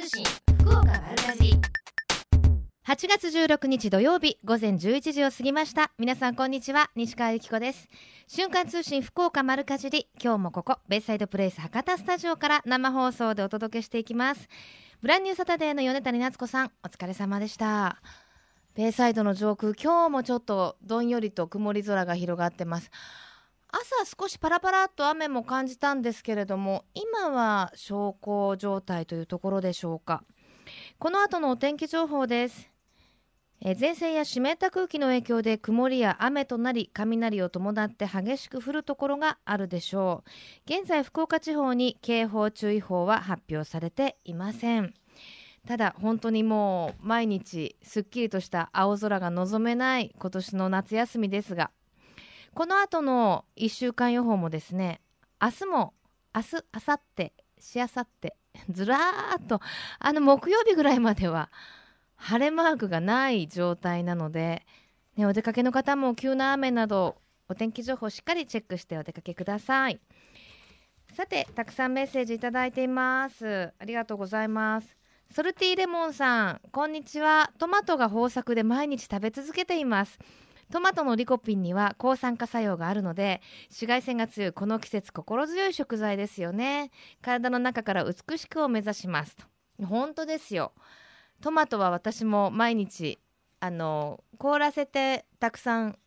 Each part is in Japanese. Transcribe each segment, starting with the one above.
通信福岡丸かじ8月16日土曜日午前11時を過ぎました。皆さんこんにちは。西川由紀子です。瞬間通信福岡丸かじり。今日もここベイサイドプレイス博多スタジオから生放送でお届けしていきます。ブランニューサタデーの米谷夏子さんお疲れ様でした。ベイサイドの上空今日もちょっとどんよりと曇り空が広がってます。朝少しパラパラっと雨も感じたんですけれども今は小康状態というところでしょうか。この後のお天気情報です。え前線や湿った空気の影響で曇りや雨となり雷を伴って激しく降るところがあるでしょう。現在福岡地方に警報注意報は発表されていません。ただ本当にもう毎日すっきりとした青空が望めない今年の夏休みですがこの後の1週間予報もですね明日も明日明後日しあさって ずらーっとあの木曜日ぐらいまでは晴れマークがない状態なので、ね、お出かけの方も急な雨などお天気情報しっかりチェックしてお出かけください。さてたくさんメッセージいただいています。ありがとうございます。ソルティレモンさんこんにちは。トマトが豊作で毎日食べ続けています。トマトのリコピンには抗酸化作用があるので紫外線が強いこの季節心強い食材ですよね。体の中から美しくを目指しますと。本当ですよ。トマトは私も毎日あの凍らせてたくさん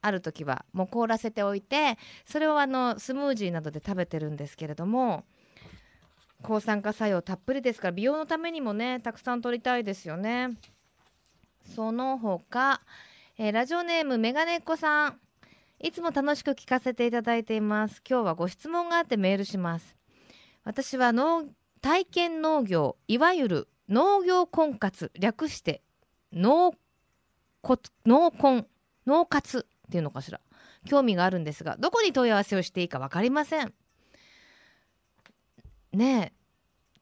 ある時はもう凍らせておいてそれをあのスムージーなどで食べてるんですけれども抗酸化作用たっぷりですから美容のためにもねたくさん取りたいですよね。その他えー、ラジオネームメガネっ子さん。いつも楽しく聞かせていただいています。今日はご質問があってメールします。私は農体験農業いわゆる農業婚活略して農農婚農活っていうのかしら。興味があるんですがどこに問い合わせをしていいか分かりません。ねえ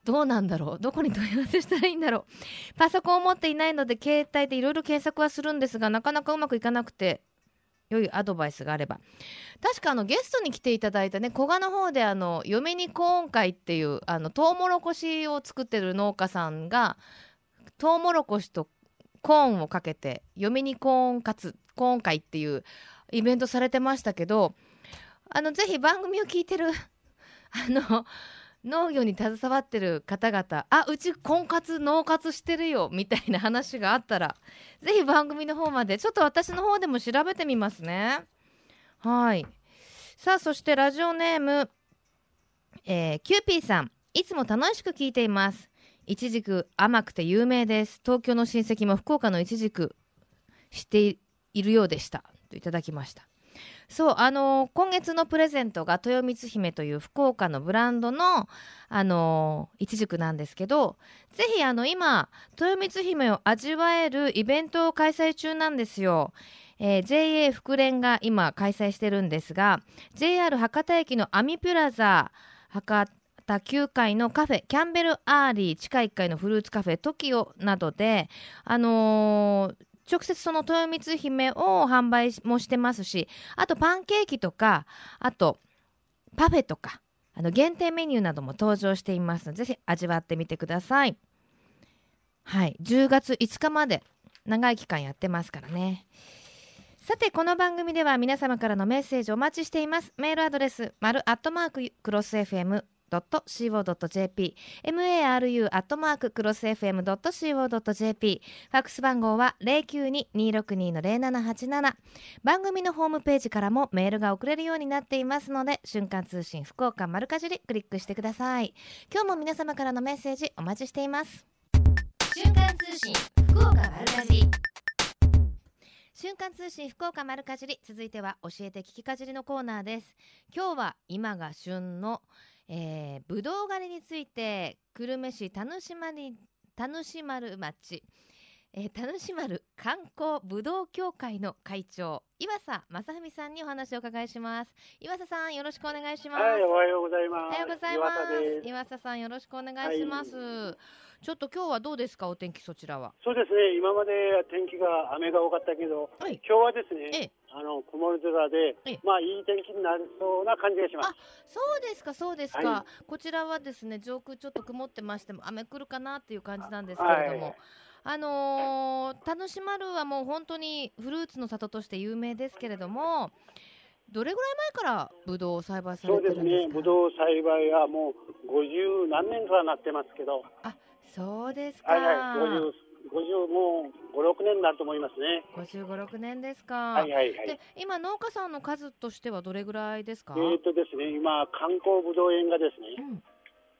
どうなんだろう？どこに問い合わせしたらいいんだろう？パソコンを持っていないので携帯でいろいろ検索はするんですがなかなかうまくいかなくて良いアドバイスがあれば。確かあのゲストに来ていただいたね古賀の方であの嫁にコーン会っていうあのトウモロコシを作ってる農家さんがトウモロコシとコーンをかけて嫁にコーンカツコーン会っていうイベントされてましたけどあのぜひ番組を聞いてるあの農業に携わってる方々あうち婚活農活してるよみたいな話があったら ぜひ番組の方までちょっと私の方でも調べてみますね。はい。さあそしてラジオネーム、えー、キューピーさん。いつも楽しく聞いています。いちじく甘くて有名です。東京の親戚も福岡のいちじくしているようでした。といただきました。そうあの、今月のプレゼントが豊光姫という福岡のブランドのあのいちじくなんですけどぜひあの今豊光姫を味わえるイベントを開催中なんですよ。えー、JA 福連が今開催してるんですが JR 博多駅のアミプラザ博多9階のカフェキャンベルアーリー地下1階のフルーツカフェ TOKIO などであのー直接その豊光姫を販売もしてますしあとパンケーキとかあとパフェとかあの限定メニューなども登場していますのでぜひ味わってみてください。はい。10月5日まで長い期間やってますからね。さてこの番組では皆様からのメッセージお待ちしています。メールアドレス丸アットマーククロス FM FM.co.jp maru アットマーククロス FM.co.jp ファックス番号は092-262-0787番組のホームページからもメールが送れるようになっていますので瞬間通信福岡丸かじりクリックしてください。今日も皆様からのメッセージお待ちしています。瞬間通信福岡丸かじり。瞬間通信福岡丸かじり続いては教えて聞きかじりのコーナーです。今日は今が旬のえー、ぶどう狩りについて久留米市田主丸田主丸町、えー、田主丸観光ぶどう協会の会長岩佐正文さんにお話を伺いします。岩佐さんよろしくお願いします。はいおはようございます。おはようございます。岩佐さんよろしくお願いします、はい。ちょっと今日はどうですか？お天気そちらは。そうですね。今まで天気が雨が多かったけど、はい、今日はですね、あの曇り空でええ、まあいい天気になりそうな感じがします。そうですかそうですか、はこちらはですね上空ちょっと曇ってましても雨来るかなっていう感じなんですけれども、はい。あのー、楽しまるはもう本当にフルーツの里として有名ですけれどもどれぐらい前からブドウを栽培されそうてるんですか？ですね。ぶどう栽培はもう50何年とはなってますけど、あそうですか、はいはい、50、50もう5、6年になると思いますね。55、6年ですか、はいはいはい。で今農家さんの数としてはどれぐらいですか、えーとですね、今、観光ぶどう園がですね、うん、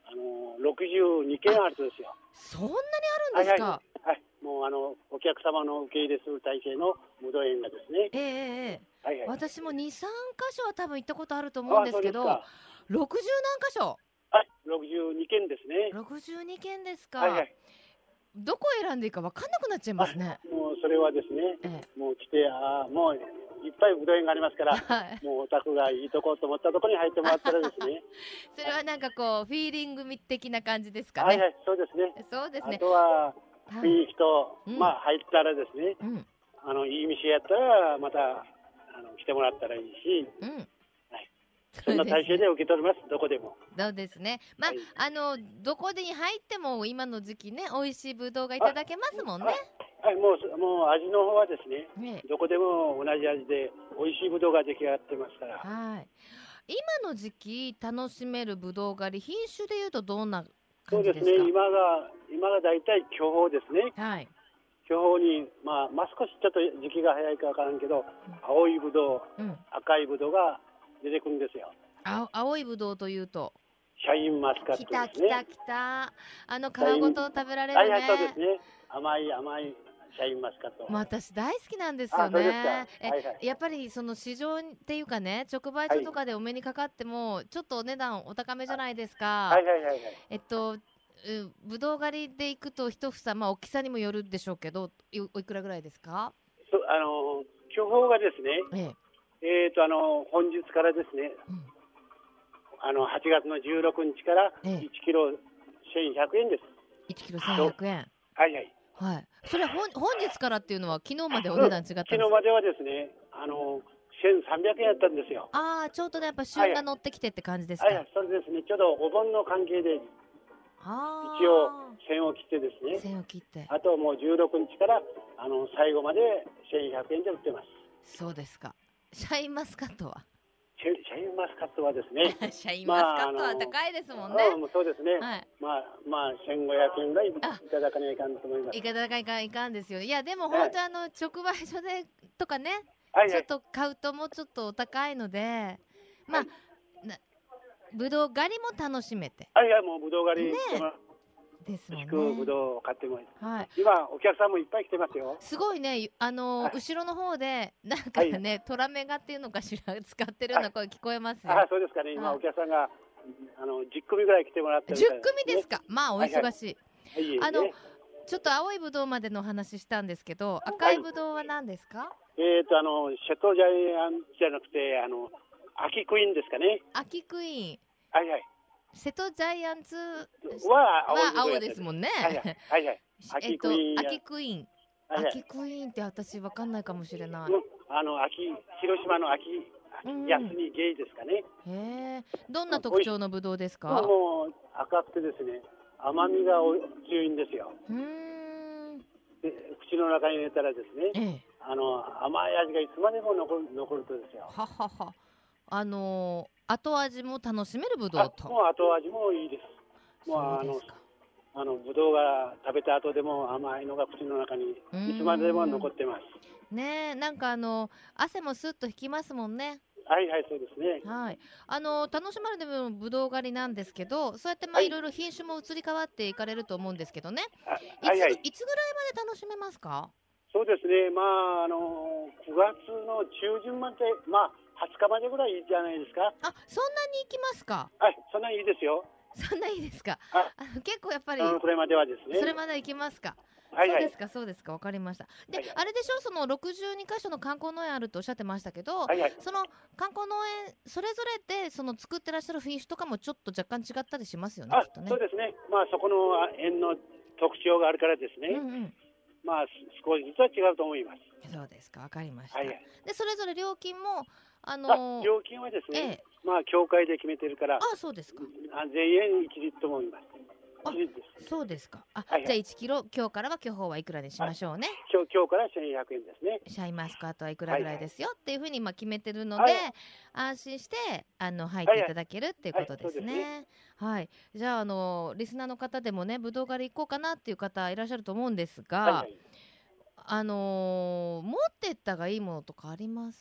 あの62件あるとですよ。そんなにあるんですか、はい、もうあのお客様の受け入れする体制のぶどう園がですね、ええええはいはい。私も23箇所は多分行ったことあると思うんですけどあ60何箇所？はい、62件ですね。62件ですか、はいはい。どこを選んでいいか分かんなくなっちゃいますね。もうそれはですね、えもう来て、あーもういっぱいぶどう園がありますかえ、ら、はい、もうお宅がいいとこと思ったところに入ってもらったらですね、それはなんかこうフィーリング的な感じですかね。はいはい、そうですね。あそうですね。とははい雰囲気と、うんまあ入ったらですね、うんあのいい店やったらまたあの来てもらったらいいし、うん。はいそんな体制で受け取ります、どこでも。そうですね。まあ、はいあのどこでに入っても今の時期ね美味しいぶどうがいただけますもんね。はい、もうもう味の方はですね、ねどこでも同じ味で美味しいぶどうが出来上がってますから。はい。今の時期楽しめるぶどう狩り品種でいうとどんなそうです。ね、今が今が大体巨峰ですね。はい。巨峰にまあまあ少しちょっと時期が早いかわからんけど、青いぶどう、うん。赤いぶどうが出てくるんですよ。青青いぶどうというと。シャインマスカットきですね。たきたきた。あの皮ごと食べられるね。そうですね。甘い甘いシャインマスカット。まあ私大好きなんですよね。え、はいはいやっぱりその市場っていうかね、直売所とかでお目にかかっても、ちょっとお値段お高めじゃないですか。はいはいはいはい。えっと、うぶどう狩りで行くと一房、まあ大きさにもよるでしょうけど、いおいくらぐらいですか？そあの巨峰がですね、ええ、えーとあの本日からですね、うんあの8月の16日からええ1キロ1100円です。1キロ1100円。はいはい。はい。それ本本日からっていうのは昨日までお値段違ったんですか？昨日まではですね、あの1300円やったんですよ。ああ、ちょうどねやっぱ旬が乗ってきてって感じですか？はいはい、それですね、ちょうどお盆の関係で。一応線を切ってですね、線を切って。あともう16日からあの最後まで1100円で売ってます。そうですか。シャインマスカットは？シャインマスカットはですね、シャインマスカットは高いですもんね。うん、そうですね、はい。まあまあ1500円ぐらいいあただかないかんと思います。いかだかいかんいかんですよ。いやでもはい本当あの直売所でとかね、はいはいちょっ。と買うともうちょっとお高いので、まあ、はいなぶどう狩りも楽しめてはいはい、もうぶどう狩りねですもん美味しくぶね。どうを買ってもはい。今お客さんもいっぱい来てますよ。すごいね、あの、はい後ろの方でなんかね、トラメガっていうのかしら使ってるような声聞こえますよ。あそうですかね、今はいお客さんがあの10組ぐらい来てもらってるみ10たい組ですか？まあお忙しい。はいいえいえあのちょっと青いぶどうまでのお話したんですけど、赤いぶどうは何ですか？えーとあのシェトジャイアンじゃなくてあの秋クイーンですかね。秋クイーン、はいはい。瀬戸ジャイアンツは青ですもんね。はいはいはいはい。えっと秋クイーンや秋クイーン、って私わかんないかもしれない。うんあの秋広島の秋うん秋安にゲイですかね。へえ、どんな特徴のぶどうですか？もう赤くてですね甘みがお強いんですよ。うーん、で口の中に入れたらですねええ、あの甘い味がいつまでも残る残るとですよ。ははは。あのー後味も楽しめるぶどあうと。もう後味もいいです。もうあの。あのぶどうが食べた後でも甘いのが口の中にいつまでも残ってます。ねえ、なんかあの汗もスッと引きますもんね。はいはいそうですね。はい。あの楽しまれてもぶどう狩りなんですけど、そうやってまあはいいろいろ品種も移り変わっていかれると思うんですけどね。あいつ,、はいはい。いつぐらいまで楽しめますか？そうですね。まああの9月の中旬までまあ20日までぐらいじゃないですか。あ、そんなに行きますか？はいそんなんいいですよ。そんないいですか？ああの結構やっぱりうんこれまではですね。それまで行きますか？はいはいそうですか、そうですか、わかりました。で、はいはいあれでしょ、その62箇所の観光農園あるとおっしゃってましたけど、はいはい。その観光農園それぞれでその作ってらっしゃる品種とかもちょっと若干違ったりしますよね、あきっとねそう。ですね。まあそこのあ園の特徴があるからですね。うんうん。まあ、少しずつは違うと思います。そうですか、わかりました。はいはい。で、それぞれ料金も、あの料金はですえね、え、まあ、協会で決めてるから、あ、そうですか。あ全円一律と思います。そうですか。あ、はいはいじゃあ1キロ、今日からは巨峰はいくらにしましょうね。今日今日から1100円ですね。シャインマスカットはいくらぐらいですよっていうふうにまあ決めてるので、はい安心してあの入っていただけるっていうことですはいね。はい、じゃああのリスナーの方でもねぶどう狩り行こうかなっていう方いらっしゃると思うんですが、はいはい。あのー持ってったがいいものとかあります？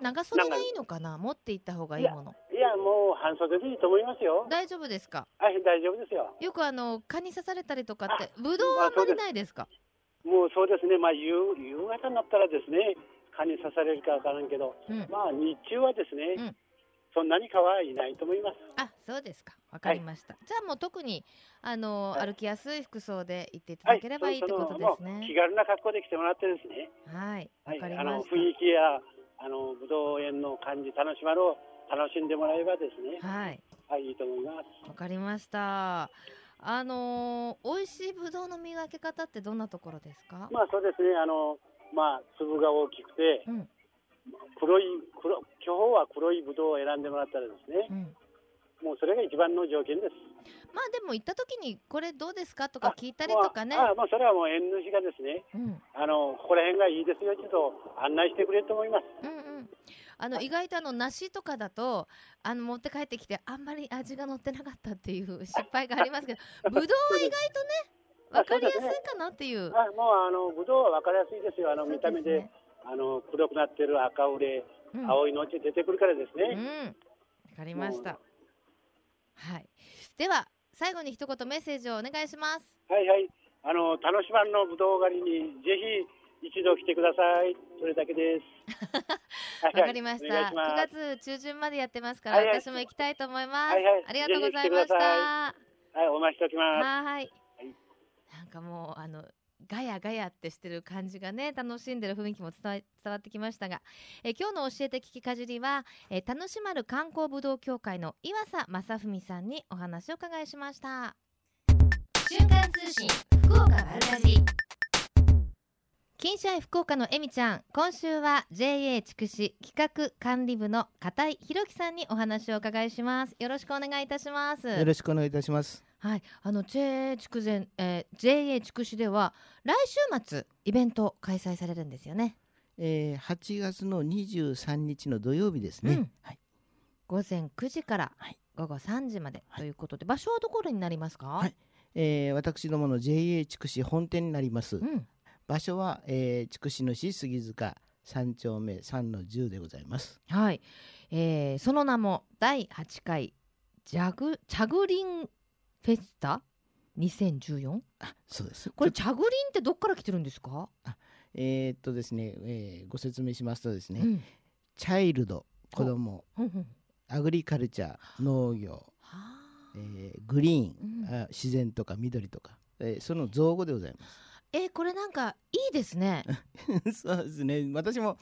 長袖がいいのかな？持って行った方がいいもの。いや、もう半袖でいいと思いますよ。大丈夫ですか？はい、大丈夫ですよ。よくあの蚊に刺されたりとかってぶどうはあんまりないですか？もうそうですね、まあ夕夕方になったらですね、蚊に刺されるかわからんけど、うん。まあ日中はですね、うんそんなに蚊はいないと思います。あ、そうですか。わかりました。じゃあもう特にあの、はい歩きやすい服装で行っていたはい、だければいいってことですそのもう気ね。軽な格好で来てもらってですね、はい、わはい、かりあのまし雰囲気やあのぶどう園の感じ、楽しまの楽しんでもらえばですね、た。はい、はい、いいと思います。わかりました。あのー、美味しいぶどうの見分け方ってどんなところですか？まあそうですね、あのまあ粒が大きくてうん、黒い黒巨峰は黒いぶどうを選んでもらったらですね、うん。もうそれが一番の条件です。まあでも行った時にこれどうですか？とか聞いたりとかね。ああまあそれはもう縁主がですね、うん、あのここら辺がいいですよちょっと案内してくれると思います。うん、うん。あの意外とあの梨とかだとあの持って帰ってきてあんまり味が乗ってなかったっていう失敗がありますけど、ぶどうは意外とねあわかりやすいかなっていう。あもうあのぶどうは分かりやすいですよ。あの見た目でねあの黒くなってる赤売れ、うん青いのち出てくるからですうね。ん、わかりました。はい。では最後に一言メッセージをお願いします。はいはい。あの楽しまんのぶどう狩りにぜひ一度来てください。それだけです。わかりました。お願いします9月中旬までやってますから、はいはい私も行きたいと思います。はいはいありがとうございました。はい、お待ちしておきます。はい。はいなんかもうあのガヤガヤってしてる感じがね楽しんでる雰囲気も伝わ伝わってきましたが、えー今日の教えて聞きかじりは、えー楽しまる観光ぶどう協会の岩佐正文さんにお話を伺いしました。瞬間通信福岡丸かじり。金シャイ福岡のえみちゃん今週は JA 筑紫企画管理部の片井弘樹さんにお話をお伺いします。よろしくお願いいたします。よろしくお願いいたします。はい、あの JA 筑前、えー、JA 筑紫では来週末イベント開催されるんですよね。えー、8月の23日の土曜日ですね。うんはい。午前9時からはい午後3時まではいということで、場所はどころになりますか？はいえー、私どもの JA 筑紫本店になります。うん、場所は、えー、筑紫野市杉塚3丁目3の10でございます。はい、えー、その名も第8回ジャグチャグリンフェスタ？2014。あ、そうです。これチャグリンってどっから来てるんですか？えーっとですね、えー、ご説明しますとですね、うん、チャイルド子供、ほんほん。アグリカルチャー農業、はあ。えー、グリーン、うん。あ自然とか緑とか、えー、その造語でございます。えー、これなんかいいですね。そうですね。私も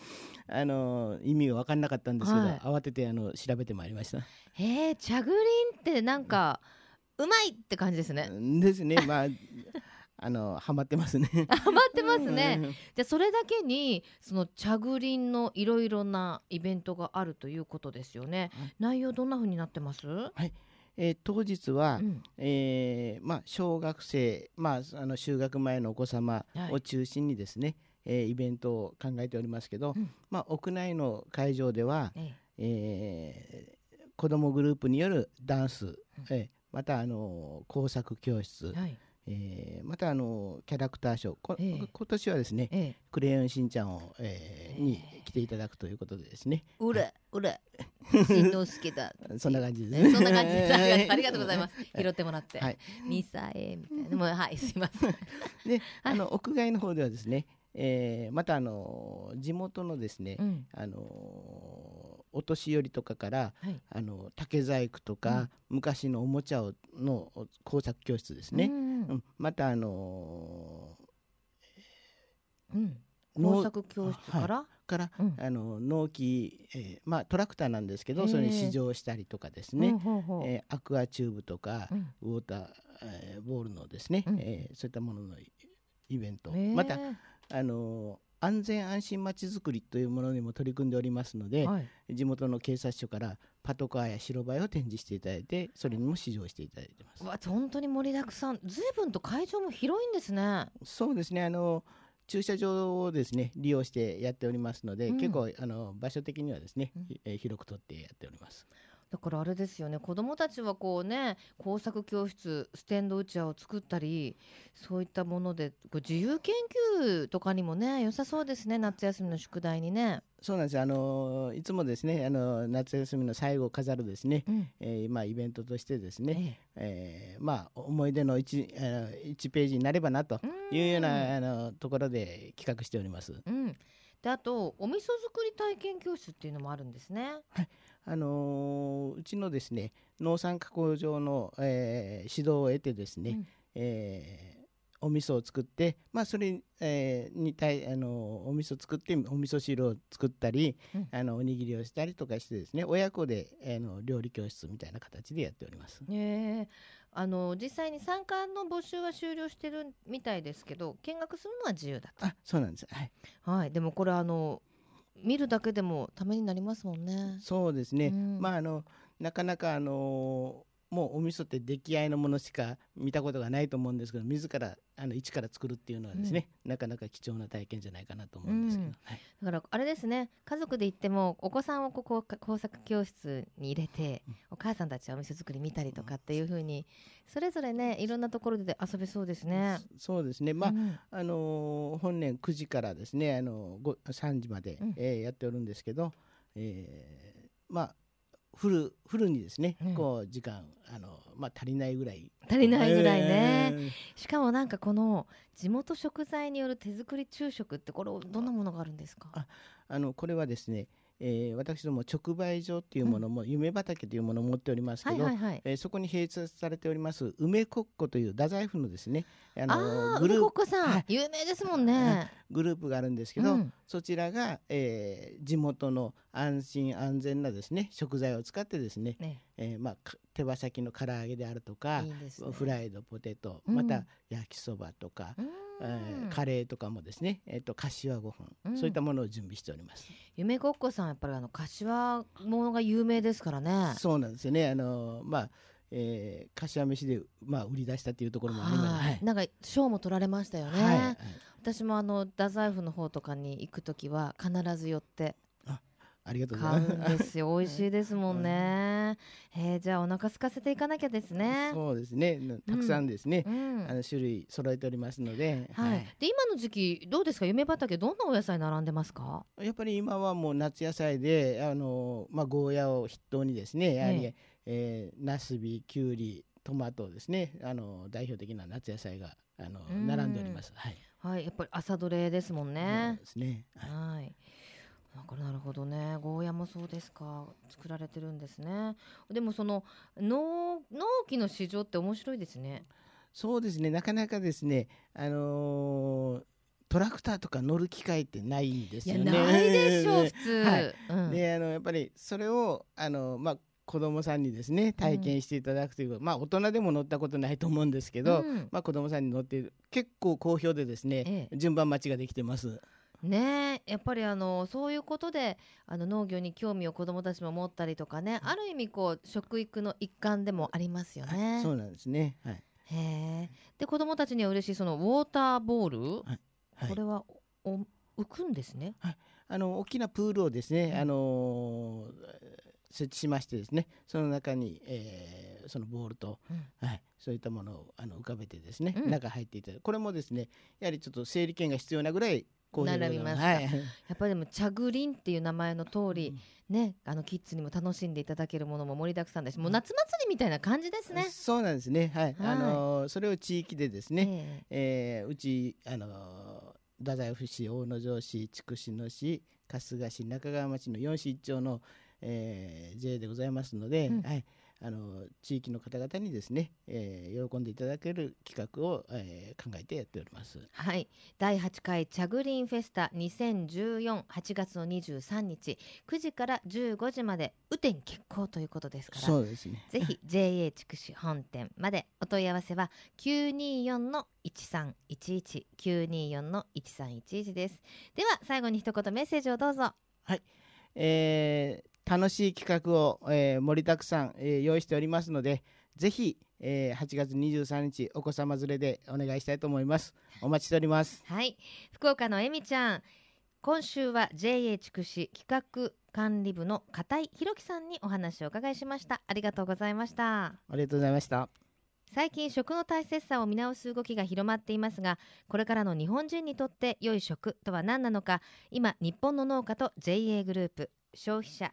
あの意味が分かんなかったんですけど、はい。慌ててあの調べてまいりました。えー、チャグリンってなんか、うまいって感じですね。ですねまあ あのハマってますね。ハマってますね。うん。じゃあそれだけにそのチャグリンのいろいろなイベントがあるということですよね。はい内容どんな風になってます？えー当日は、うんえーまあ、小学生、まあ、あの就学前のお子様はいを中心にですね、えーイベントを考えておりますけど、うんまあ、屋内の会場では、ええー子どもグループによるダンス、えーまたあの工作教室え、はい。えーまたあのキャラクターショーこ、ええ今年はですねええ。「クレヨンしんちゃんを」えーに来ていただくということでですねうらうら。しんのすけだ。そんな感じですね、ね。そんな感じです。ありがとうございす。ます。拾ってもらって。はいミサエみたいな。もうはいすいません。で、あの屋外の方ではですね、えーまたあの地元のですね、うん。あのお年寄りとかからはい。あの竹細工とか、昔のおもちゃをの工作教室ですね。うんうんまたあのうん。農工作教室から？から、うん。あの農機、えーまあトラクターなんですけど、それに試乗したりとかですうんね、ほうほう。えーアクアチューブとか、うん。ウォーター、えーボールのですね、うん。えーそういったもののイベント、またあの安全安心まちづくりというものにも取り組んでおりますので、はい。地元の警察署からパトカーや白バイを展示していただいてそれにも試乗していただいてます。う。わ本当に盛りだくさん。随分と会場も広いんですね。そうですね。あの駐車場をですね利用してやっておりますので、うん。結構あの場所的にはですね、うん。ひえー広く取ってやっております。だからあれですよね。子どもたちはこうね工作教室ステンドうちわを作ったりそういったもので自由研究とかにもね良さそうですね。夏休みの宿題にね。そうなんですあのいつもですねあの夏休みの最後を飾るですね、うん。えーまあ、イベントとしてですね、ええ。ーまあ、思い出の 1, あの1ページになればなとえいうよううんなあのところで企画しております。うん、であとお味噌作り体験教室っていうのもあるんですね。あのーうちのですね農産加工場の、えー指導を得てですね、うん。えーお味噌を作って、まあ、それ、えーに対あのお味噌作ってお味噌汁を作ったり、うん。あのおにぎりをしたりとかしてですね親子であの料理教室みたいな形でやっております。ええあの実際に参加の募集は終了してるみたいですけど見学するのは自由だあそうなんです、はい、と。はい、でもこれあの見るだけでもためになりますもんね。そうですね、うんまああのなかなかあのもうお味噌って出来合いのものしか見たことがないと思うんですけど自らあの一から作るっていうのはですね、なかなか貴重な体験じゃないかなと思うんですけど、うんはい。だからあれですね家族で行ってもお子さんをここ工作教室に入れて、うん。お母さんたちはお店作り見たりとかっていう風にそれぞれねいろんなところで遊べそうですね。そそうですね。まあ、うんあのー本年9時からですね、あのー、ご3時まで、うん。えーやっておるんですけど、えーまあフルフルにですね、うん。こう時間あのまあ足りないぐらい。足りないぐらいね、えー。しかもなんかこの地元食材による手作り昼食ってこれどんなものがあるんですか？ああのこれはですね、えー私ども直売所っていうものも、夢畑というものを持っておりますけど、はいはいはい。えーそこに併設されております梅コッコという太宰府のですねああのグループ子さん、はい。有名ですもんね。グループがあるんですけど、うん。そちらが、えー地元の安心安全なですね食材を使ってですね、ね。えーまあ、か手羽先の唐揚げであるとかね。フライドポテト、うん。また焼きそばとか、うんえーカレーとかもですね、えー、と柏ご飯、うん。そういったものを準備しております。夢ごっこさんやっぱりあの柏ものが有名ですからね。そうなんですよね。あのまあ、えー、柏飯でまあ売り出したっていうところもあります。はい。なんか賞も取られましたよね、はい。はい。私もあの太宰府の方とかに行く時は必ず寄ってありがとうござ買いうます。んですよ。美味しいですもんね、えーじゃあお腹空かせていかなきゃですね。そうですね。たくさんですね、うん。あの種類揃えておりますので、はい、で今の時期どうですか？夢畑どんなお野菜並んでますか？やっぱり今はもう夏野菜であの、まあ、ゴーヤを筆頭にですねやはり、ええ。ーナスビキュウリトマトですね。あの代表的な夏野菜があのうん。並んでおります。はい、はいやっぱり朝どれですもんそうねですね。はい。はいなんかなるほどね。ゴーヤもそうですか。作られてるんですね。でもその農農機の市場って面白いですね。そうですね。なかなかですねあのートラクターとか乗る機会ってないんですよね。ないでしょうね 普通、はい。うん。であのやっぱりそれをあのまあ子供さんにですね体験していただくということ、まあ大人でも乗ったことないと思うんですけど、うん。まあ子供さんに乗って結構好評でですね、ええ。順番待ちができてます。ねえやっぱりあのそういうことであの農業に興味を子どもたちも持ったりとかねある意味こう食育の一環でもありますよね。そうなんですね。はい。へえで子どもたちには嬉しいそのウォーターボール、はいこれはお浮くんですね。あの大きなプールをですね、うんあのー設置しましてですね、その中に、えーそのボールと、うんはい、そういったものをあの浮かべてですね、うん中入っていただく。これもですね、やはりちょっと整理券が必要なぐらい並びますか？はい。やっぱりでもチャグリンっていう名前の通り、ねあのキッズにも楽しんでいただけるものも盛りだくさんだしもう夏祭りみたいな感じですね。そうなんですね。はい。はい。あのーそれを地域でですね、ええ。えーうちあのー太宰府市大野城市筑紫野市春日市中川町の4市1町の、えー、JA でございますので、うん。はいあの地域の方々にですね、えー喜んでいただける企画を、えー考えてやっております。はい第8回チャグリーンフェスタ20148月の23日9時から15時まで雨天決行ということですからそうですね。ぜひ JA 筑紫本店までお問い合わせは924の1311 924の1311ですでは最後に一言メッセージをどうぞえー楽しい企画を、えー盛りだくさん、えー用意しておりますので、ぜひ、えー8月23日お子様連れでお願いしたいと思います。お待ちしております。はい福岡のえみちゃん今週は JA 筑紫企画管理部の片井弘樹さんにお話をお伺いしましたありがとうございましたありがとうございました。最近食の大切さを見直す動きが広まっていますがこれからの日本人にとって良い食とは何なのか今日本の農家と JA グループ消費者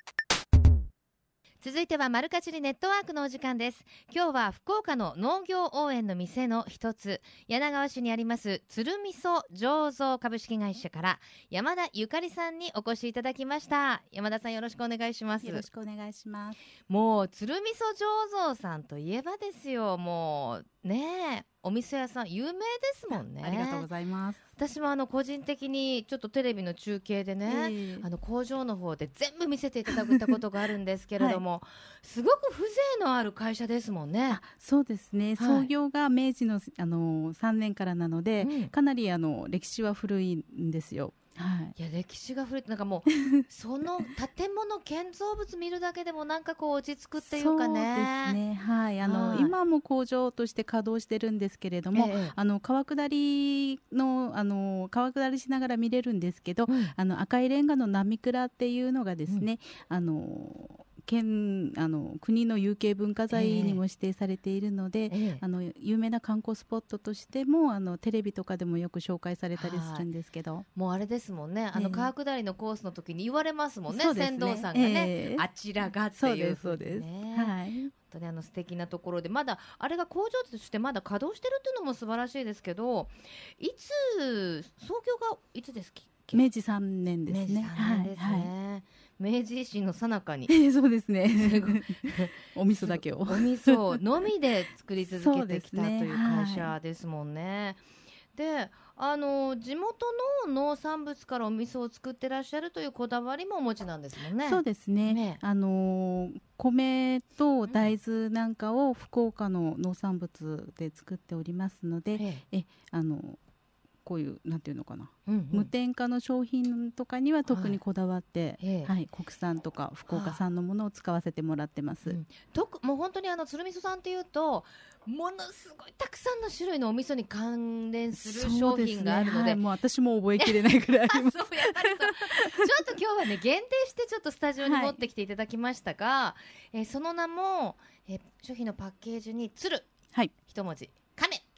続いてはマルカチリネットワークのお時間です。今日は福岡の農業応援の店の一つ。柳川市にあります鶴味噌醸造株式会社から山田ゆかりさんにお越しいただきました。山田さんよろしくお願いします。よろしくお願いします。もう鶴味噌醸造さんといえばですよ。もうねえお味噌屋さん有名ですもんね。ありがとうございます。私もあの個人的にちょっとテレビの中継でね、ええあの工場の方で全部見せていただいたことがあるんですけれども、すごく風情のある会社ですもんね。そうですね。はい創業が明治のあの3年からなので、うんかなりあの歴史は古いんですよ。はい。いや歴史が古いってなんかもう その建物建造物見るだけでもなんかこう落ち着くっていうかね。そうですね。はい。あの、はい今も工場として稼働してるんですけれども、ええあの川下りのあの川下りしながら見れるんですけど、うんあの赤いレンガの波倉っていうのがですね、あの県あの国の有形文化財にも指定されているので、ええ。あの有名な観光スポットとしてもあのテレビとかでもよく紹介されたりするんですけど、もうあれですもんね。あのええ。川下りのコースの時に言われますもんね。そうです。船頭さんがね、ええ。あちらがってそういうですそうです、ね。はい。本当にあの素敵なところでまだあれが工場としてまだ稼働してるっていうのも素晴らしいですけどいつ創業がいつですっけ？明治3年ですね。明治3年ですはいはい。ね、明治維新の最中に。え えそうですね。お味噌だけを。お味噌のみで作り続けてきたという会社ですもんね。であの地元の農産物からお味噌を作ってらっしゃるというこだわりもお持ちなんですもんね。そうですね。ね。あのー米と大豆なんかを福岡の農産物で作っておりますので、ええ。えあのこういうなんていうのかな、うんうん。無添加の商品とかには特にこだわって、ええ。はい、国産とか福岡産のものを使わせてもらってます。うんとくもう本当にあの鶴味噌さんっていうとものすごいたくさんの種類のお味噌に関連する商品があるので。ね。はいもう私も覚えきれないくらい ちょっと今日はね限定してちょっとスタジオにはい持ってきていただきましたが、えーその名も、えー商品のパッケージに「鶴。はい」一文字「亀」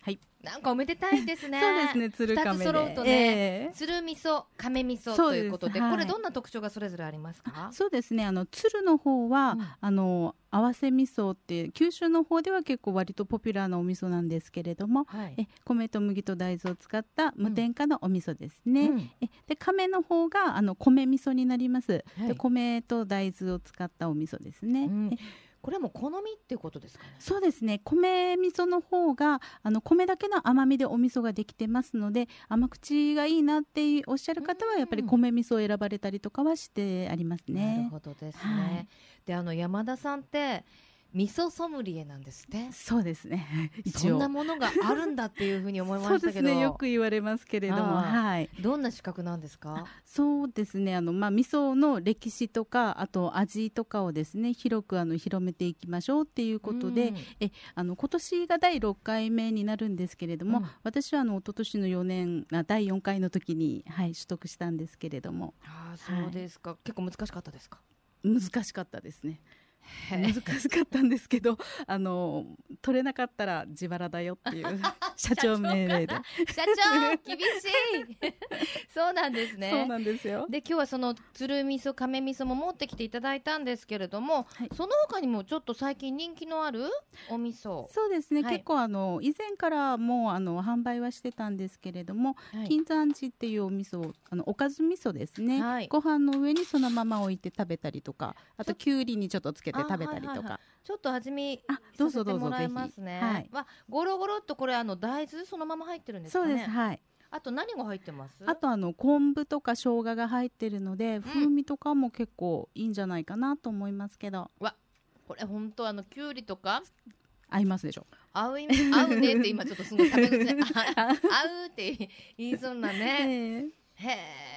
はい。なんかおめでたいですね。そうですね鶴亀で。揃うとね、ええ。鶴味噌亀味噌ということではい。これどんな特徴がそれぞれありますか？そうですね。あの鶴の方は、うん。あの合わせ味噌って九州の方では結構割とポピュラーなお味噌なんですけれどもはい。え米と麦と大豆を使った無添加のお味噌ですね、うん。えで亀の方があの米味噌になります、はい。で米と大豆を使ったお味噌ですね、うん。えこれはもう好みっていうことですかね？そうですね。米味噌の方があの米だけの甘みでお味噌ができてますので甘口がいいなっておっしゃる方はやっぱり米味噌を選ばれたりとかはしてありますなるね。ほどですね、はい。であの山田さんって味噌ソムリエなんですって。そうですね。一応。そんなものがあるんだっていうふうに思いましたけど。ですね。よく言われますけれども。はい。どんな資格なんですか？そうですね。あの、まあ、味噌の歴史とかあと味とかをですね広くあの広めていきましょうっていうことで、うん。えあの今年が第6回目になるんですけれども、うん。私はあの一昨年の4年あ第4回の時に、はい、取得したんですけれども。ああそうですか、結構難しかったですか？難しかったですね。へ難しかったんですけどあの取れなかったら自腹だよっていう 社長命令で、社長厳しい。そうなんですね。そうなんですよ。で今日はその鶴味噌亀味噌も持ってきていただいたんですけれども、はい。その他にもちょっと最近人気のあるお味噌、そうですね、はい。結構あの以前からもうあの販売はしてたんですけれども、はい。金山寺っていうお味噌あのおかず味噌ですね、はい。ご飯の上にそのまま置いて食べたりとかあときゅうりにちょっとつけて食べたりとか、あはいはいはちょっと味見あどうぞどうぞさせてもらいますね。ぜひはい。わゴロゴロっとこれあの大豆そのまま入ってるんですそかね。うです。はい。あと何が入ってます？あとあの昆布とか生姜が入ってるので、風味とかも結構いいんじゃないかなと思いますけど。これ本当あのきゅうりとか？合いますでしょ。合うい合うねって今ちょっとすごい食べ口合うって言いそうなね。ええ。へ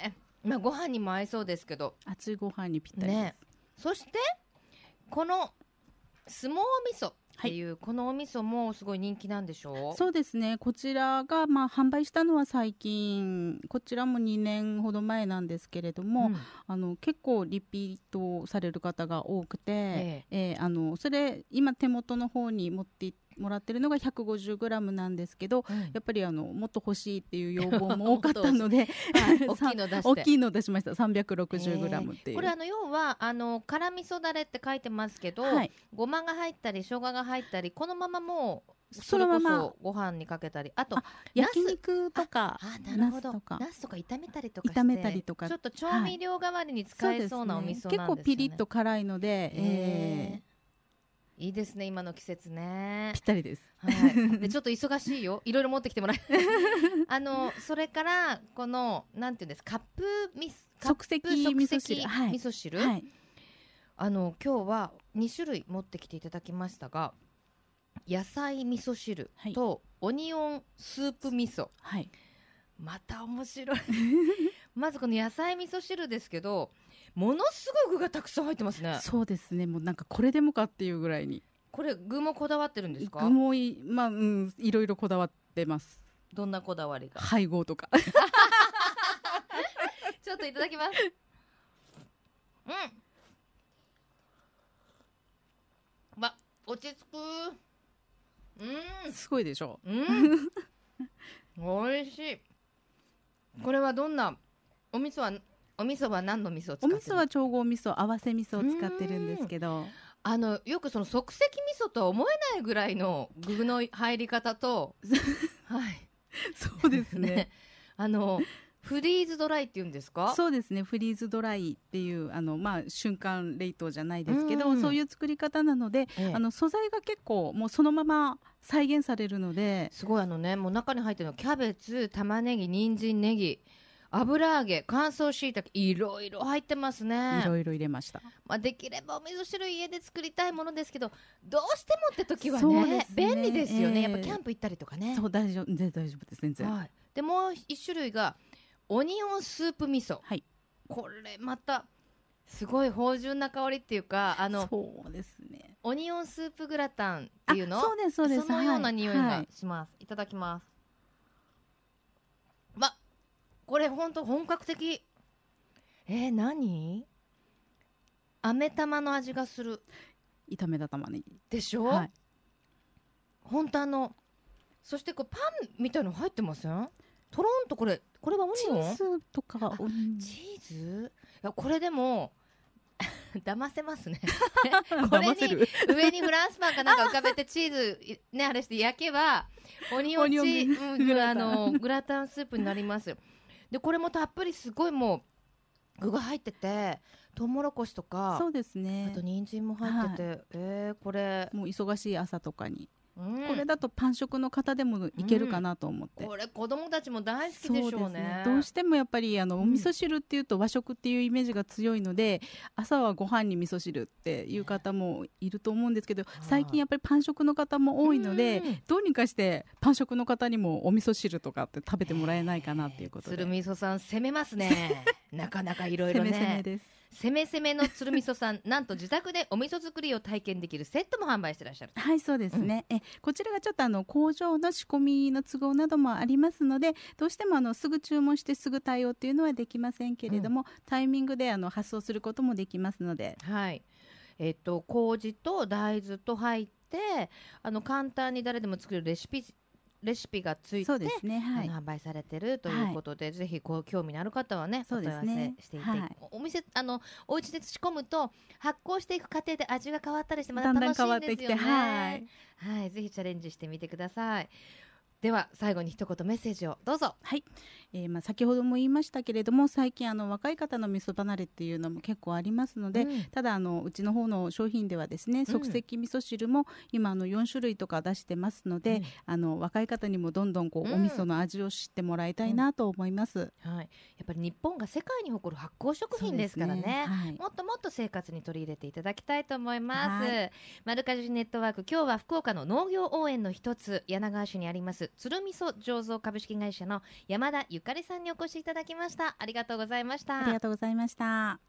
え。まあご飯にも合いそうですけど。熱いご飯にぴったりです、ね。そしてこの相撲味噌っていう、このお味噌もすごい人気なんでしょ？うそうですね。こちらがまあ販売したのは最近こちらも2年ほど前なんですけれども、ん。あの結構リピートされる方が多くて、ええ。ーあのそれ今手元の方に持ってもらってるのが 150g なんですけどうん。やっぱりあのもっと欲しいっていう要望も多かったのではい。大きいの出して。大きいの出しました。360g っていう、これあの要はあの辛味噌だれって書いてますけど、はい、ごまが入ったり生姜が入ったりこのままもうそのまま。れこそご飯にかけたりあとあ焼肉とかあなるほど。ナスとか。炒めたりとか炒めたりとかちょっと調味料代わりに使えそうなお味噌なんですよね、結構ピリッと辛いので、ええーいいですね今の季節ね。ーぴったりです。はい、でちょっと忙しいよ。いろいろ持ってきてもらえ あのそれからこのなんていうんですカップミスカップ即席味噌即席汁。はい。味噌汁、はい。あの今日は2種類持ってきていただきましたが野菜味噌汁はい。とオニオンスープ味噌。はい。また面白い。まずこの野菜味噌汁ですけどものすごい具がたくさん入ってますねそうですねもうなんかこれでもかっていうぐらいにこれ具もこだわってるんですか？具もいまあうんいろいろこだわってますどんなこだわりが？配合とか ちょっといただきます。うん。わ、落ち着く。うすごいでしょん。うん。美味しい。これはどんな？お味噌は、お味噌は何の味噌を使ってるお味噌は調合味噌合わせ味噌を使ってるんですけど。あのよくその即席味噌とは思えないぐらいの具の入り方と はい。そうですね。あのフリーズドライっていうんですか？そうですね。フリーズドライっていうあの、まあ、瞬間冷凍じゃないですけど、うん。そういう作り方なので、ええ。あの素材が結構もうそのまま再現されるのですごいあのねもう中に入ってるのキャベツ玉ねぎ人参ネギ油揚げ乾燥しいたけいろいろ入ってますね。いろいろ入れました。まあ、できればお味噌汁家で作りたいものですけどどうしてもって時はねね。便利ですよね、ええ。やっぱキャンプ行ったりとかね。そう大丈夫全然大丈夫です全然。はい、でもう一種類がオニオンスープ味噌。はい。これまたすごい芳醇な香りっていうかあのそうですね。オニオンスープグラタンっていうの？あそうですそうです。そのような匂いはがします、い、ただきます。わこれ本当本格的。えー、何？飴玉の味がする。い炒めた玉ねぎ。でしょ、はい。本当あのそしてこうパンみたいの入ってません？とろんとこれこれはオチニオン？ーズとかチーズ？いやこれでも 騙せますね。これに上にフランスパンかなんか浮かべてチーズいねあれして焼けばオニオンチーうんグラタンあのグラタンスープになりますでこれもたっぷりすごいもう具が入っててトウモロコシとかそうですね。あと。人参も入ってて、えー、これ、もう忙しい朝とかに、うん。これだとパン食の方でもいけるかなと思って。これ子供たちも大好きでしょうね。どうしてもやっぱりあのうんお味噌汁っていうと和食っていうイメージが強いので、朝はご飯に味噌汁っていう方もいると思うんですけど最近やっぱりパン食の方も多いのでうん。どうにかしてパン食の方にもお味噌汁とかって食べてもらえないかなっていうことで。鶴味噌さん攻めますね。なかなかいろいろ攻め攻めねです攻め攻めの鶴味噌さん なんと自宅でお味噌作りを体験できるセットも販売してらっしゃる。はいそうですね、えこちらがちょっとあの工場の仕込みの都合などもありますのでどうしてもあのすぐ注文してすぐ対応っていうのはできませんけれども、タイミングであの発送することもできますので。はい。えっと麹と大豆と入ってあの簡単に誰でも作れるレシピレシピがついてそうですねはい。販売されてるということで、ぜひこう興味のある方はねお問い合わせしていて、はい。おお店あのお家で仕込むと発酵していく過程で味が変わったりしてまただんだん楽しい変わってきてんですよね。はい。はい、ぜひチャレンジしてみてください。では最後に一言メッセージをどうぞ。はい、えーまあ、先ほども言いましたけれども最近あの若い方の味噌離れっていうのも結構ありますので、うん。ただあのうちの方の商品ではですね即席味噌汁も今あの4種類とか出してますので、うん。あの若い方にもどんどんこう、うん。お味噌の味を知ってもらいたいなと思います。はい、やっぱり日本が世界に誇る発酵食品ですからね。そうですはい。もっともっと生活に取り入れていただきたいと思います。はマルカジネットワーク今日は福岡の農業応援の一つ柳川市にあります鶴味噌醸造株式会社の山田ゆかりさんにお越しいただきました。ありがとうございました。ありがとうございました。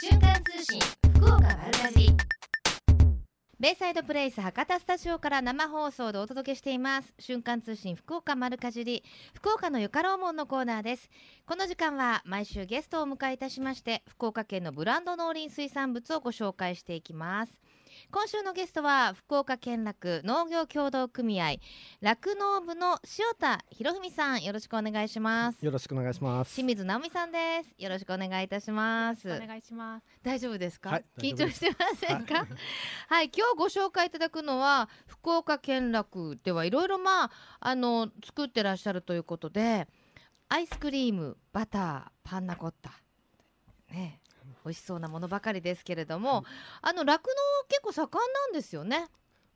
瞬間通信福岡丸かじベイサイドプレイス博多スタジオから生放送でお届けしています。瞬間通信福岡丸かじり。福岡のゆかろうもんのコーナーです。この時間は毎週ゲストをお迎えいたしまして福岡県のブランド農林水産物をご紹介していきます今週のゲストは福岡県楽農業協同組合酪農部の塩田博文さんよろしくお願いします。よろしくお願いします。清水直美さんです。よろしくお願いいたします。お願いします。大丈夫ですか、はい緊張してませんか？はい、今日ご紹介いただくのは福岡県楽ではいろいろまああの作ってらっしゃるということでアイスクリームバターパンナコッタ。ね美味しそうなものばかりですけれども、あの酪農結構盛んなんですよね。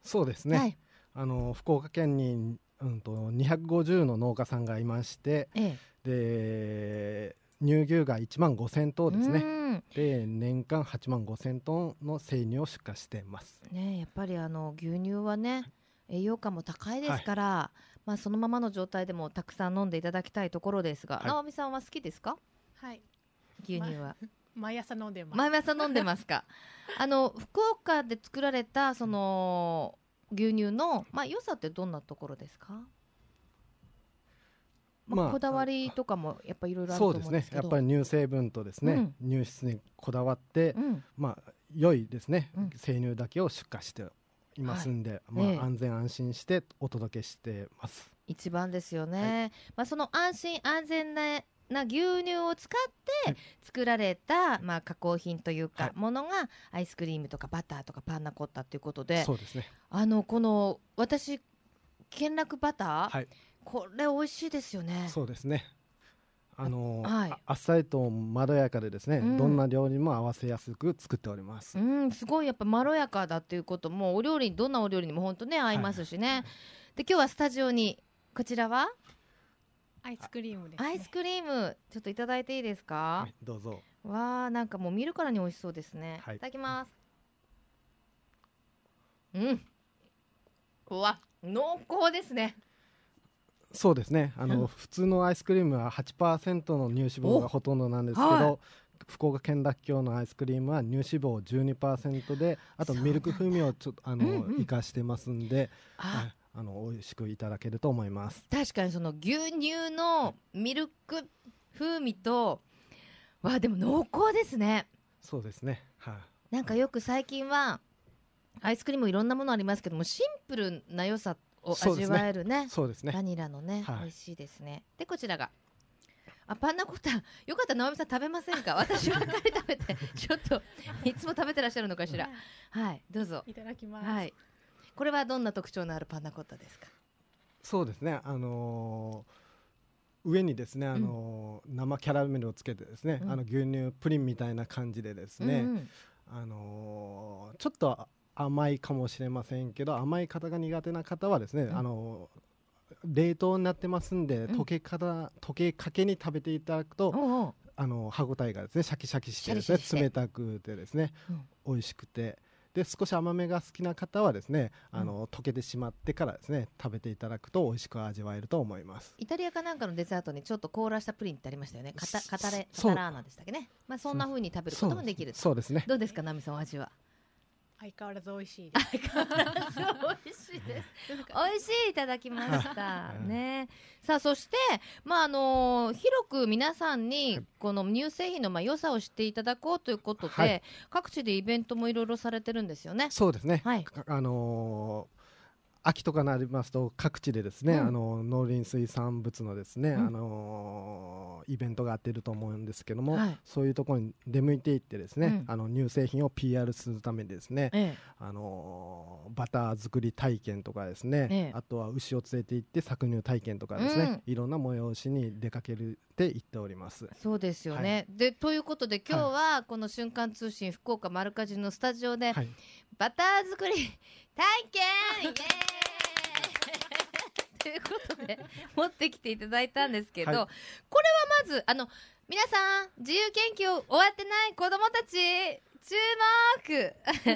そうですね。はい。あの福岡県にうんと250の農家さんがいまして、えで乳牛が1万5000え頭ですね。うん。で年間8万5000トンの生乳を出荷しています。ねやっぱりあの牛乳はね栄養価も高いですから、まあそのままの状態でもたくさん飲んでいただきたいところですが、はい。直美さんは好きですか？はい。牛乳は、毎朝飲んでます。毎朝飲んでますか？あの福岡で作られたその牛乳のまあ良さってどんなところですか、まあまあこだわりとかもやっぱいろいろあるとそうです思うんです。けどね。やっぱり乳成分とですね、うん。乳質にこだわって、うん。まあ良いですね、うん。生乳だけを出荷していますんで、まあ、ええ。安全安心してお届けしてます。一番ですよね、まあ、その安心安全なな牛乳を使ってはい作られた、まあ、加工品というか、はいものがアイスクリームとかバターとかパンナコッタということでそうですね。あのこの私健楽バター、はい。これ美味しいですよねそうですね。あのーはいああっさりとまろやかでですね、うんどんな料理も合わせやすく作っております。うんすごいやっぱまろやかだっていうこともお料理にどんなお料理にも本当ね合いますしね、で今日はスタジオにこちらはアイスクリームです、ね。アイスクリームちょっといただいていいですか、はい、どうぞ。わあなんかもう見るからに美味しそうですね、はい。い、ただきます。うん。うわ濃厚ですね。そうですね。あの、うん。普通のアイスクリームは8%の乳脂肪がほとんどなんですけど、はい福岡県らっきょうのアイスクリームは乳脂肪12%で、あとミルク風味をちょっとあの、うんうん。生かしてますんで、はあい、あの美味しくいただけると思います。確かにその牛乳のミルク風味とわあでも濃厚ですね。そうですね。はい。なんかよく最近はアイスクリームいろんなものありますけどもシンプルな良さを味わえるね。そうですね。バ。ニラのね、はい。美味しいですね。でこちらが。あパンナコッタよかったら直美さん食べませんか？私ばっかり食べてちょっといつも食べてらっしゃるのかしら？はいどうぞ。いただきます。はいこれはどんな特徴のあるパンナコッタですか？そうですね。あのー上にですね、あのー生キャラメルをつけてですね、うん。あの牛乳プリンみたいな感じでですね、うん。うんあのーちょっと甘いかもしれませんけど甘い方が苦手な方はですね、ん。あのー冷凍になってますんで、うん。溶け方溶けかけに食べていただくと、おうおう。あの歯ごたえがですねシャキシャキしてですね冷たくてですね、うん。美味しくてで少し甘めが好きな方はですねあの、溶けてしまってからですね食べていただくと美味しく味わえると思います。イタリアかなんかのデザートにちょっと凍らしたプリンってありましたよね。カタカタレカタラーナでしたっけね。まあそんな風に食べることもできると。そうですね。どうですかナミさんお味は？相変わらず美味しいです。美味しいです。美味しい。い。ただきました。ね。さあそしてまああの広く皆さんにこの乳製品のまあ良さを知ってい。ただこうとい。うことで、はい。各地でイベントもい。ろい。ろされてるんですよね。そうですね、はい。かあのー秋とかなりますと各地でですね、うんあの農林水産物のですね、うんあのーイベントがあっていると思うんですけども、はい。そういうところに出向いていってですね、うん。あの乳製品を PR するためにですね、えあのーバター作り体験とかですね、ええ。あとは牛を連れて行って搾乳体験とかですね、いろんな催しに出かけるって言っております。え、そうですよね。でということで今日はこの瞬間通信福岡丸かじりのスタジオで、はい、バター作り体験イエーイということで持ってきていただいたんですけど、はい。これはまずあの皆さん自由研究終わってない子供たち注目。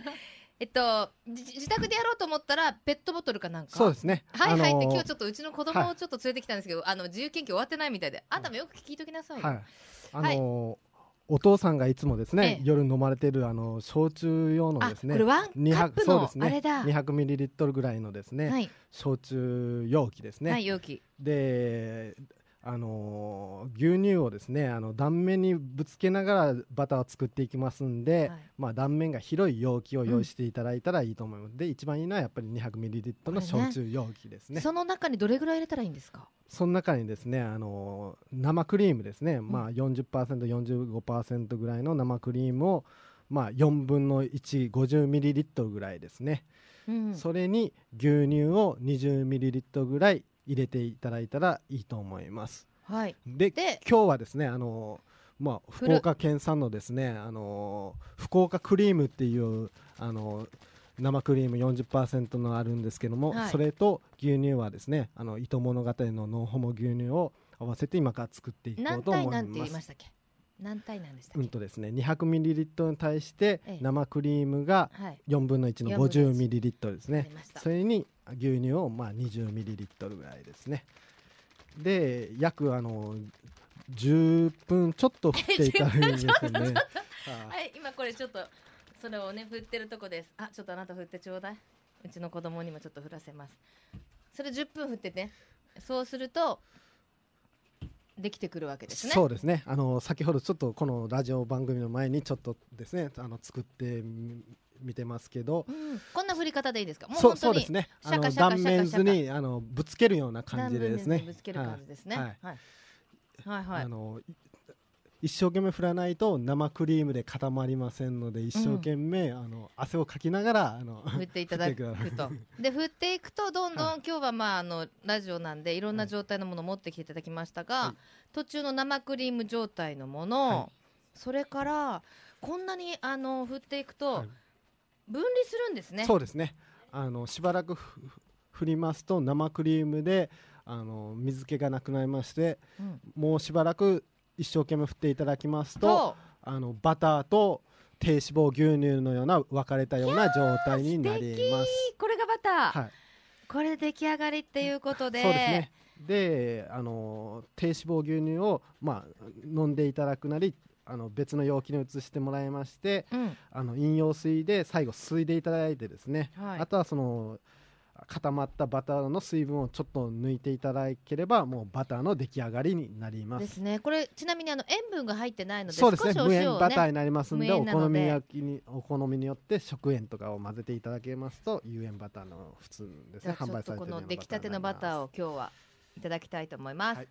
えっとじ自宅でやろうと思ったらペットボトルかなんか。そうですね。はいはいって、あのー今日ちょっとうちの子供をちょっと連れてきたんですけど、あの自由研究終わってないみたいであんたもよく聞いときなさいよ、はい、あのーお父さんがいつもですね、ええ。夜飲まれてるあの焼酎用のあですねこれワンカップのあれだ、200ミリリットルぐらいのですね、はい、焼酎容器ですね、はい容器。であのー牛乳をですねあの断面にぶつけながらバターを作っていきますんで、はい。まあ、断面が広い容器を用意していただいたらいいと思います、で一番いいのはやっぱり200ミリリットルの焼酎容器ですね。その中にどれぐらい入れたらいいんですか？その中にですね、あのー生クリームですね、まあ40%、45%ぐらいの生クリームを、まあ、4分の1、50ミリリットルぐらいですね、うん。それに牛乳を20ミリリットルぐらい入れていただいたらいいと思います。はい。でで今日はですね、あのーまあ、福岡県産のですね、あのー福岡クリームっていう、あのー生クリーム40%のあるんですけども、はい。それと牛乳はですねあの糸物語のノンホモ牛乳を合わせて今から作っていこ何うと思いま対なんて言いす。ましたっけ？何対なんでしたっけ、うんとですね、200ミリリットルに対してええ。生クリームがはい。4分の1の4分の1 50ミリリットルですね。それに牛乳をまあ20ミリリットルぐらいですね。で約あの10分ちょっと振っていただいてですね。はい。はい今これちょっとそれをね振ってるとこです。あちょっとあなた振ってちょうだい。うちの子供にもちょっと振らせます。それ10分振ってねそうするとできてくるわけですね。そうですね。あの先ほどちょっとこのラジオ番組の前にちょっとですねあの作ってみ見てますけど。うん、こんな振り方でいいですか？もう本当にそうですね。あの断面図にあのぶつけるような感じでですね。ぶつける感じですね。はい。はいはい。はいあのい一生懸命振らないと生クリームで固まりませんので一生懸命、あの汗をかきながらあの振っていただくと。で振っていくとどんどん、は今日はまああのラジオなんでいろんな状態のものを持ってきていただきましたが、はい。途中の生クリーム状態のもの、はい。それからこんなにあの振っていくとはい分離するんですね。そうですね。あのしばらくふ振りますと生クリームであの水気がなくなりましてうん。もうしばらく一生懸命振っていただきますととあのバターと低脂肪牛乳のような分かれたような状態になります。これがバター、はい。これ出来上がりっていうことで。そうですね。で、あの低脂肪牛乳をまあ飲んでいただくなり、あの別の容器に移してもらいまして、うんあの飲用水で最後吸いでいただいてですね。はいあとはその固まったバターの水分をちょっと抜いていただければもうバターの出来上がりになりま。ですすねこれちなみにあの塩分が入ってないのでそうですね。少しお無塩をね塩バターになりますんで、お好み焼きにお好みによって食塩とかを混ぜていただけますと有塩バターの普通ですね。販売されてるとこの出来たてのバターを。を今日はいただきたいと思います、はい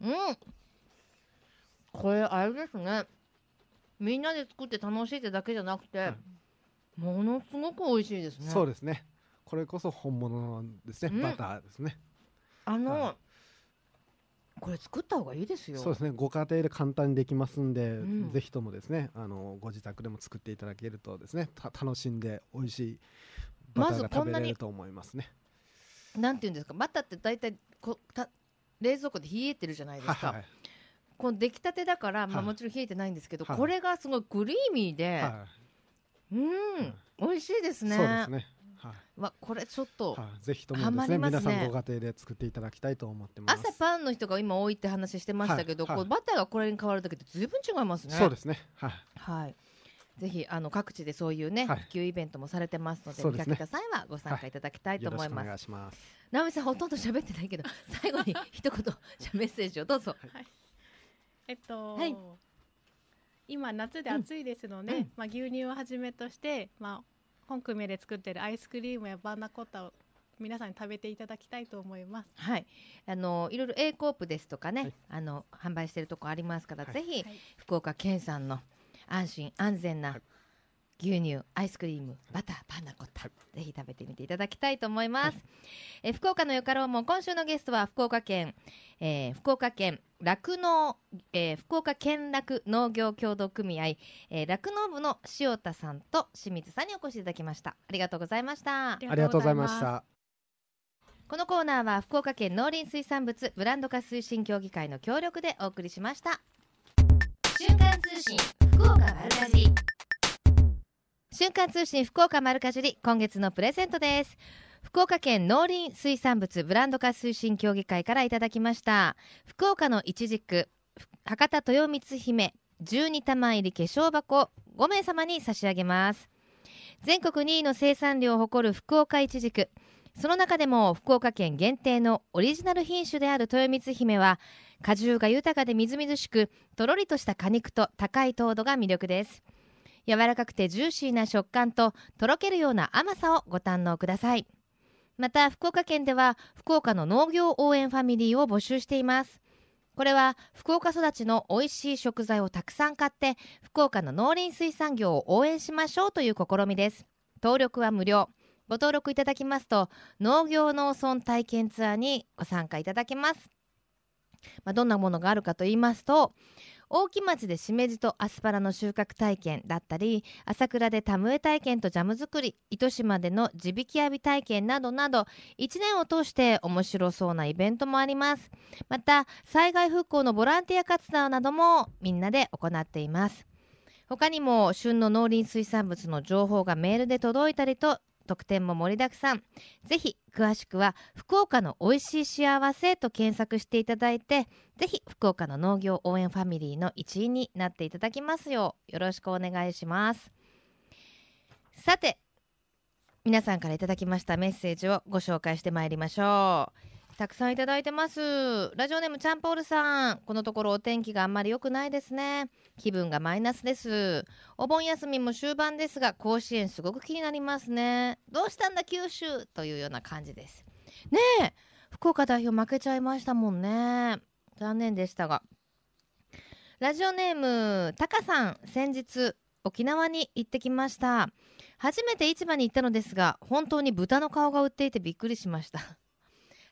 うんこれあれですねみんなで作って楽しいってだけじゃなくて、はいものすごく美味しいですねそうですね。これこそ本物なんですね。うんバターですね。あの、はこれ作った方がいいですよそうですね。ご家庭で簡単にできますんで、うんぜひともですね、あのご自宅でも作っていただけるとですね、た楽しんで美味しいバターが食べれると思いますね。なんていうんですか？バターって大体こた冷蔵庫で冷えてるじゃないですか、はいはいこの出来たてだから、まあ、はいもちろん冷えてないんですけど、はいこれがすごいクリーミーで、はうん美味しいですい。ねそうですね。はい。わこれちょっと、はい、ぜひともハですねね皆さんご家庭で作っていただきたいと思ってます。朝パンの人が今多いって話してましたけど、はいはいこうバターがこれに変わるだけでずいぶん違いますね。そうですね。はい。はい。ぜひあの各地でそういうね、はい普及イベントもされてますのでね見かけた際はご参加いただきたいとよろしくお思います。願いします。直美さんほとんど喋ってないけど最後に一言じゃあメッセージをどうぞ。えっと、はい。今夏で暑いですので、うん。まあ牛乳をはじめとして、まあ本組で作ってるアイスクリームやバンナコッタを皆さんに食べていただきたいと思います。はい、あのいろいろ A コープですとかね、はい。あの販売しているとこありますから、はい。ぜひはい。福岡県産の安心安全なはい牛乳、アイスクリーム、バター、パンナコッタ、ぜひ食べてみていただきたいと思います。え福岡のよかろうも今週のゲストは福岡県、えー福岡県酪農、えー福岡県酪農業協同組合えー酪農部の塩田さんと清水さんにお越しいただきました。ありがとうございました。ありありがとうございました。このコーナーは福岡県農林水産物ブランド化推進協議会の協力でお送りしました瞬間通信福岡丸かじり瞬間通信福岡丸かじり今月のプレゼントです。福岡県農林水産物ブランド化推進協議会からいただきました。福岡のいちじく博多豊光姫12玉入り化粧箱5名様に差し上げます。全国2位の生産量を誇る福岡いちじくその中でも福岡県限定のオリジナル品種である豊光姫は果汁が豊かでみずみずしくとろりとした果肉と高い糖度が魅力です。柔らかくてジューシーな食感ととろけるような甘さをご堪能ください。また福岡県では福岡の農業応援ファミリーを募集しています。これは福岡育ちの美味しい食材をたくさん買って福岡の農林水産業を応援しましょうという試みです。登録は無料。ご登録いただきますと農業農村体験ツアーにご参加いただけます、まあ、どんなものがあるかと言いますと大木町でしめじとアスパラの収穫体験だったり朝倉でタムエ体験とジャム作り糸島での地引き網体験などなど1年を通して面白そうなイベントもあります。また災害復興のボランティア活動などもみんなで行っています。他にも旬の農林水産物の情報がメールで届いたりと特典も盛りだくさん。ぜひ詳しくは福岡の美味しい幸せと検索していただいてぜひ福岡の農業応援ファミリーの一員になっていただきますようよろしくお願いします。さて皆さんからいただきましたメッセージをご紹介してまいりましょう。たくさんいただいてます。ラジオネームチャンポールさん。このところお天気があんまり良くないですね。気分がマイナスです。お盆休みも終盤ですが甲子園すごく気になりますね。どうしたんだ九州というような感じです。ねえ福岡代表負けちゃいましたもんね。残念でしたが。ラジオネームタカさん先日沖縄に行ってきました。初めて市場に行ったのですが本当に豚の顔が売っていてびっくりしました。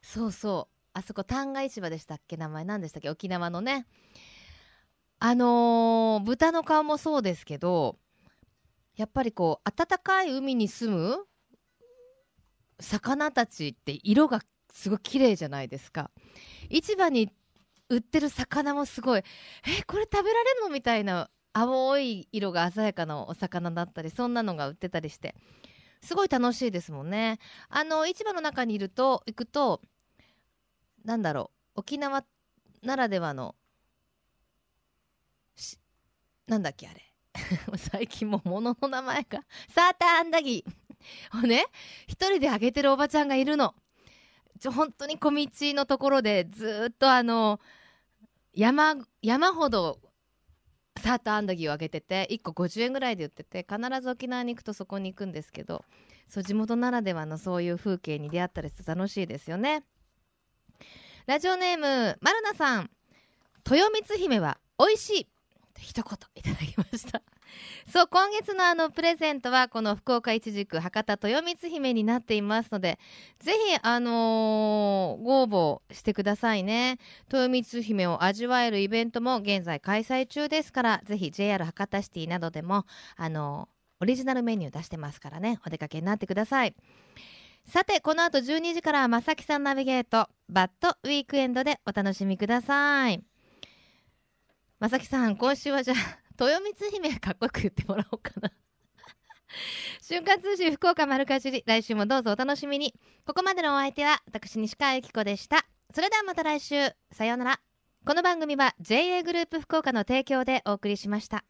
そうそう。あそこ旦過市場でしたっけ？名前何でしたっけ？沖縄のね。あのー豚の顔もそうですけどやっぱりこう暖かい海に住む魚たちって色がすごい綺麗じゃないですか。市場に売ってる魚もすごいえこれ食べられるの？みたいな青い色が鮮やかなお魚だったりそんなのが売ってたりして。すごい楽しいですもんね。あの市場の中にいると行くとなんだろう。沖縄ならではのしなんだっけあれ。最近も物の名前が。サーターアンダギー。を ね？一人であげてるおばちゃんがいるの。ちょ本当に小道のところでずっとあの山山ほどサーターアンダギーをあげてて1個50円ぐらいで売ってて必ず沖縄に行くとそこに行くんですけどそう地元ならではのそういう風景に出会ったりして楽しいですよね。ラジオネームマルナさん。豊光姫は美味しい。一言いただきました。そう今月のあのプレゼントはこの福岡一軸博多豊光姫になっていますのでぜひあのーご応募してくださいね。豊光姫を味わえるイベントも現在開催中ですからぜひ JR 博多シティなどでもあのーオリジナルメニュー出してますからね。お出かけになってください。さてこの後12時からまさきさんナビゲートバッドウィークエンドでお楽しみください。まさきさん今週はじゃあ 豊光姫かっこよく言ってもらおうかな。瞬間通信福岡丸かじり来週もどうぞお楽しみに。ここまでのお相手は私西川由紀子でした。それではまた来週。さようなら。この番組は JA グループ福岡の提供でお送りしました。